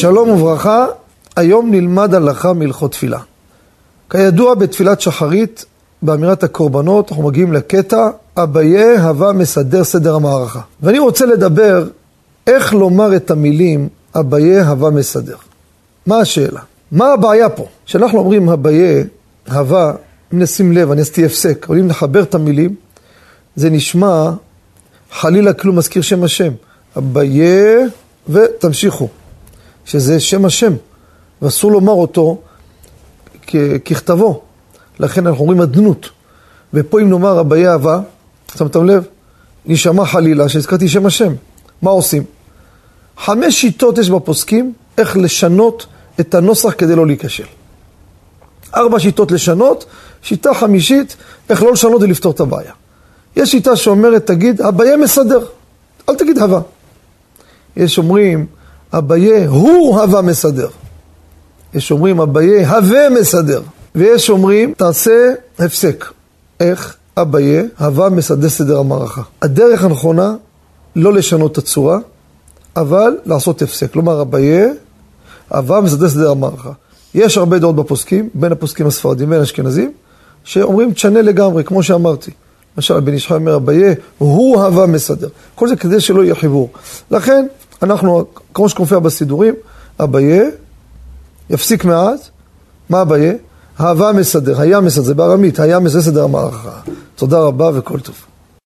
שלום וברכה, היום נלמד הלכה מהלכות תפילה. כידוע בתפילת שחרית, באמירת הקורבנות, אנחנו מגיעים לקטע, אביה הווה מסדר סדר המערכה. ואני רוצה לדבר איך לומר את המילים אביה הווה מסדר. מה השאלה? מה הבעיה פה? כשאנחנו אומרים אביה הווה, אם נשים לב, אני עשיתי הפסק, אבל אם נחבר את המילים, זה נשמע חלילה כאילו מזכיר שם השם. אביה ותמשיכו. שזה שם השם, ואסור לומר אותו ככתבו. לכן אנחנו אומרים אדנות. ופה אם נאמר רבי אהבה, שמתם לב? נשמע חלילה שהזכרתי שם השם. מה עושים? חמש שיטות יש בפוסקים איך לשנות את הנוסח כדי לא להיכשל. ארבע שיטות לשנות, שיטה חמישית, איך לא לשנות ולפתור את הבעיה. יש שיטה שאומרת, תגיד, הבעיה מסדר, אל תגיד הווה. יש אומרים, אביה הוא הווה מסדר. יש אומרים אביה הווה מסדר. ויש אומרים תעשה הפסק. איך? אביה הווה מסדר סדר המערכה. הדרך הנכונה לא לשנות את הצורה, אבל לעשות הפסק. כלומר אביה הווה מסדר סדר המערכה. יש הרבה דעות בפוסקים, בין הפוסקים הספרדים ובין האשכנזים, שאומרים תשנה לגמרי, כמו שאמרתי. למשל, בן ישחי אומר, אביה הוא הווה מסדר. כל זה כדי שלא יהיה חיבור. לכן, אנחנו, כמו שקופיע בסידורים, אביה, יפסיק מעט, מה אביה? הווה מסדר, היה מסדר, זה בארמית, היה מסדר סדר המערכה. תודה רבה וכל טוב.